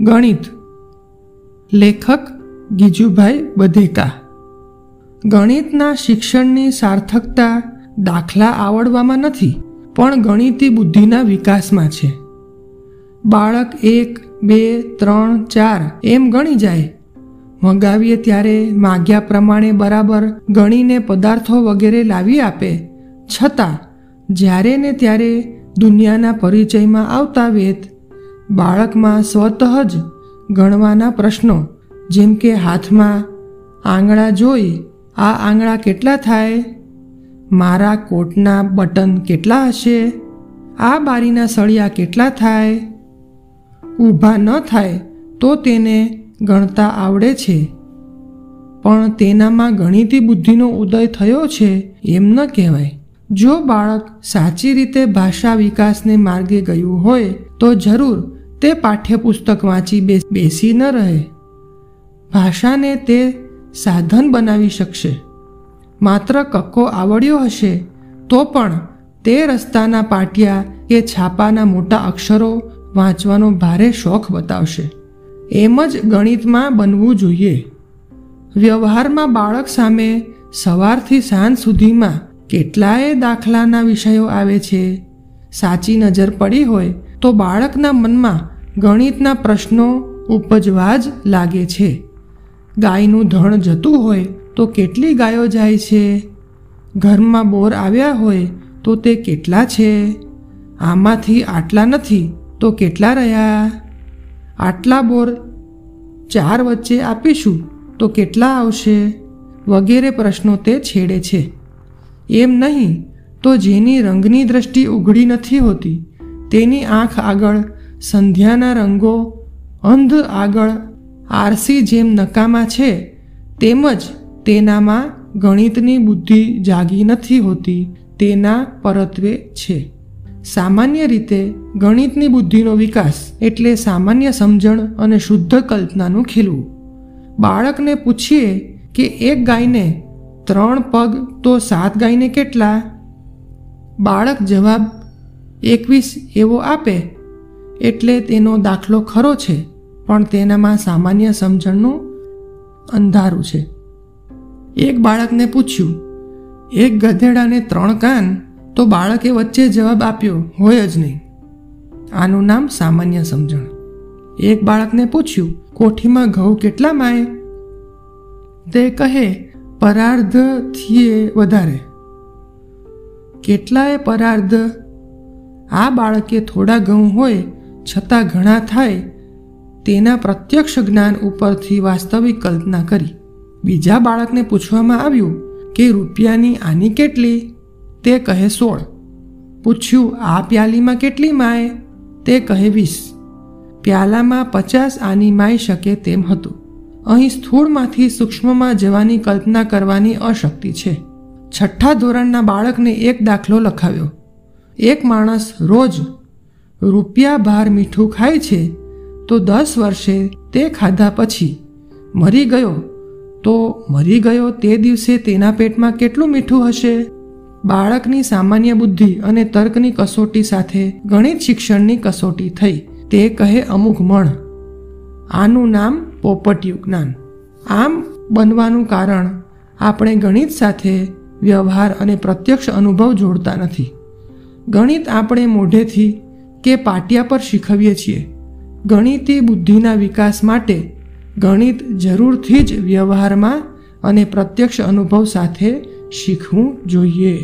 ગણિત. લેખક ગીજુભાઈ બધેકા. ગણિતના શિક્ષણની સાર્થકતા દાખલા આવડવામાં નથી, પણ ગણિતી બુદ્ધિના વિકાસમાં છે. બાળક એક, બે, ત્રણ, ચાર એમ ગણી જાય. મંગાવીએ ત્યારે માગ્યા પ્રમાણે બરાબર ગણીને પદાર્થો વગેરે લાવી આપે. છતાં, જ્યારે ને ત્યારે દુનિયાના પરિચયમાં આવતા વેત બાળકમાં સ્વતઃ જ ગણવાના પ્રશ્નો, જેમ કે હાથમાં આંગળા જોઈ, આ આંગળા કેટલા થાય? મારા કોટના બટન કેટલા હશે? આ બારીના સળિયા કેટલા થાય? ઊભા ન થાય તો તેને ગણતા આવડે છે. પણ તેનામાં ગણિતી બુદ્ધિનો ઉદય થયો છે એમ ન કહેવાય. જો બાળક સાચી રીતે ભાષા વિકાસને માર્ગે ગયું હોય, તો જરૂર તે પાઠ્યપુસ્તક વાંચી બેસી ન રહે. ભાષાને તે સાધન બનાવી શકશે. માત્ર કક્કો આવડ્યો હશે, તો પણ તે રસ્તાના પાટિયા કે છાપાના મોટા અક્ષરો વાંચવાનો ભારે શોખ બતાવશે. એમ જ ગણિતમાં બનવું જોઈએ. વ્યવહારમાં બાળક સામે સવારથી સાંજ સુધીમાં કેટલાય દાખલાના વિષયો આવે છે. સાચી નજર પડી હોય તો બાળકના મનમાં ગણિતના પ્રશ્નો ઉપજવા જ લાગે છે. ગાયનું ધણ જતું હોય તો કેટલી ગાયો જાય છે? ઘરમાં બોર આવ્યા હોય તો તે કેટલા છે? આમાંથી આટલા નથી તો કેટલા રહ્યા? આટલા બોર ચાર વચ્ચે આપીશું તો કેટલા આવશે? વગેરે પ્રશ્નો તે છેડે છે. એમ નહીં તો જેની રંગની દ્રષ્ટિ ઉઘડી નથી હોતી તેની આંખ આગળ સંધ્યાના રંગો, અંધ આગળ આરસી જેમ નકામા છે, તેમજ તેનામાં ગણિતની બુદ્ધિ જાગી નથી હોતી, તેના પરત્વે છે. સામાન્ય રીતે ગણિતની બુદ્ધિનો વિકાસ એટલે સામાન્ય સમજણ અને શુદ્ધ કલ્પનાનું ખીલવું. બાળકને પૂછીએ કે એક ગાયને ત્રણ પગ તો સાત ગાયને કેટલા? બાળક જવાબ એકવીસ એવો આપે એટલે તેનો દાખલો ખરો છે, પણ તેનામાં સામાન્ય સમજણનું અંધારું છે. એક બાળકને પૂછ્યું, એક ગધેડાને ત્રણ કાન, તો બાળકે વચ્ચે જવાબ આપ્યો હોય જ નહીં. આનું નામ સામાન્ય સમજણ. એક બાળકને પૂછ્યું, કોઠીમાં ઘઉં કેટલા માય? તે કહે પરાર્ધથી વધારે. કેટલાય પરાર્ધ આ બાળકે થોડા ઘઉં હોય, છતાં ઘણા થાય, તેના પ્રત્યક્ષ જ્ઞાન ઉપરથી વાસ્તવિક કલ્પના કરી. બીજા બાળકને પૂછવામાં આવ્યું કે, રૂપિયાની આની કેટલી? તે કહે, સોળ. પૂછ્યું, આ પ્યાલીમાં કેટલી માય? તે કહે, વીસ. પ્યાલામાં પચાસ આની માય શકે તેમ હતું. અહીં સ્થૂળમાંથી સૂક્ષ્મમાં જવાની કલ્પના કરવાની અશક્તિ છે. છઠ્ઠા ધોરણના બાળકને એક દાખલો લખાવ્યો. એક માણસ રોજ રૂપિયા ભાર મીઠું ખાય છે, તો દસ વર્ષે તે ખાધા પછી મરી ગયો. તો મરી ગયો તે દિવસે તેના પેટમાં કેટલું મીઠું હશે? બાળકની સામાન્ય બુદ્ધિ અને તર્કની કસોટી સાથે ગણિત શિક્ષણની કસોટી થઈ. તે કહે અમુક મણ. આનું નામ પોપટિયું જ્ઞાન. આમ બનવાનું કારણ આપણે ગણિત સાથે વ્યવહાર અને પ્રત્યક્ષ અનુભવ જોડતા નથી. ગણિત આપણે મોઢેથી કે પાટિયા પર શીખવીએ છીએ. ગણિતી બુદ્ધિના વિકાસ માટે ગણિત જરૂરથી જ વ્યવહારમાં અને પ્રત્યક્ષ અનુભવ સાથે શીખવું જોઈએ.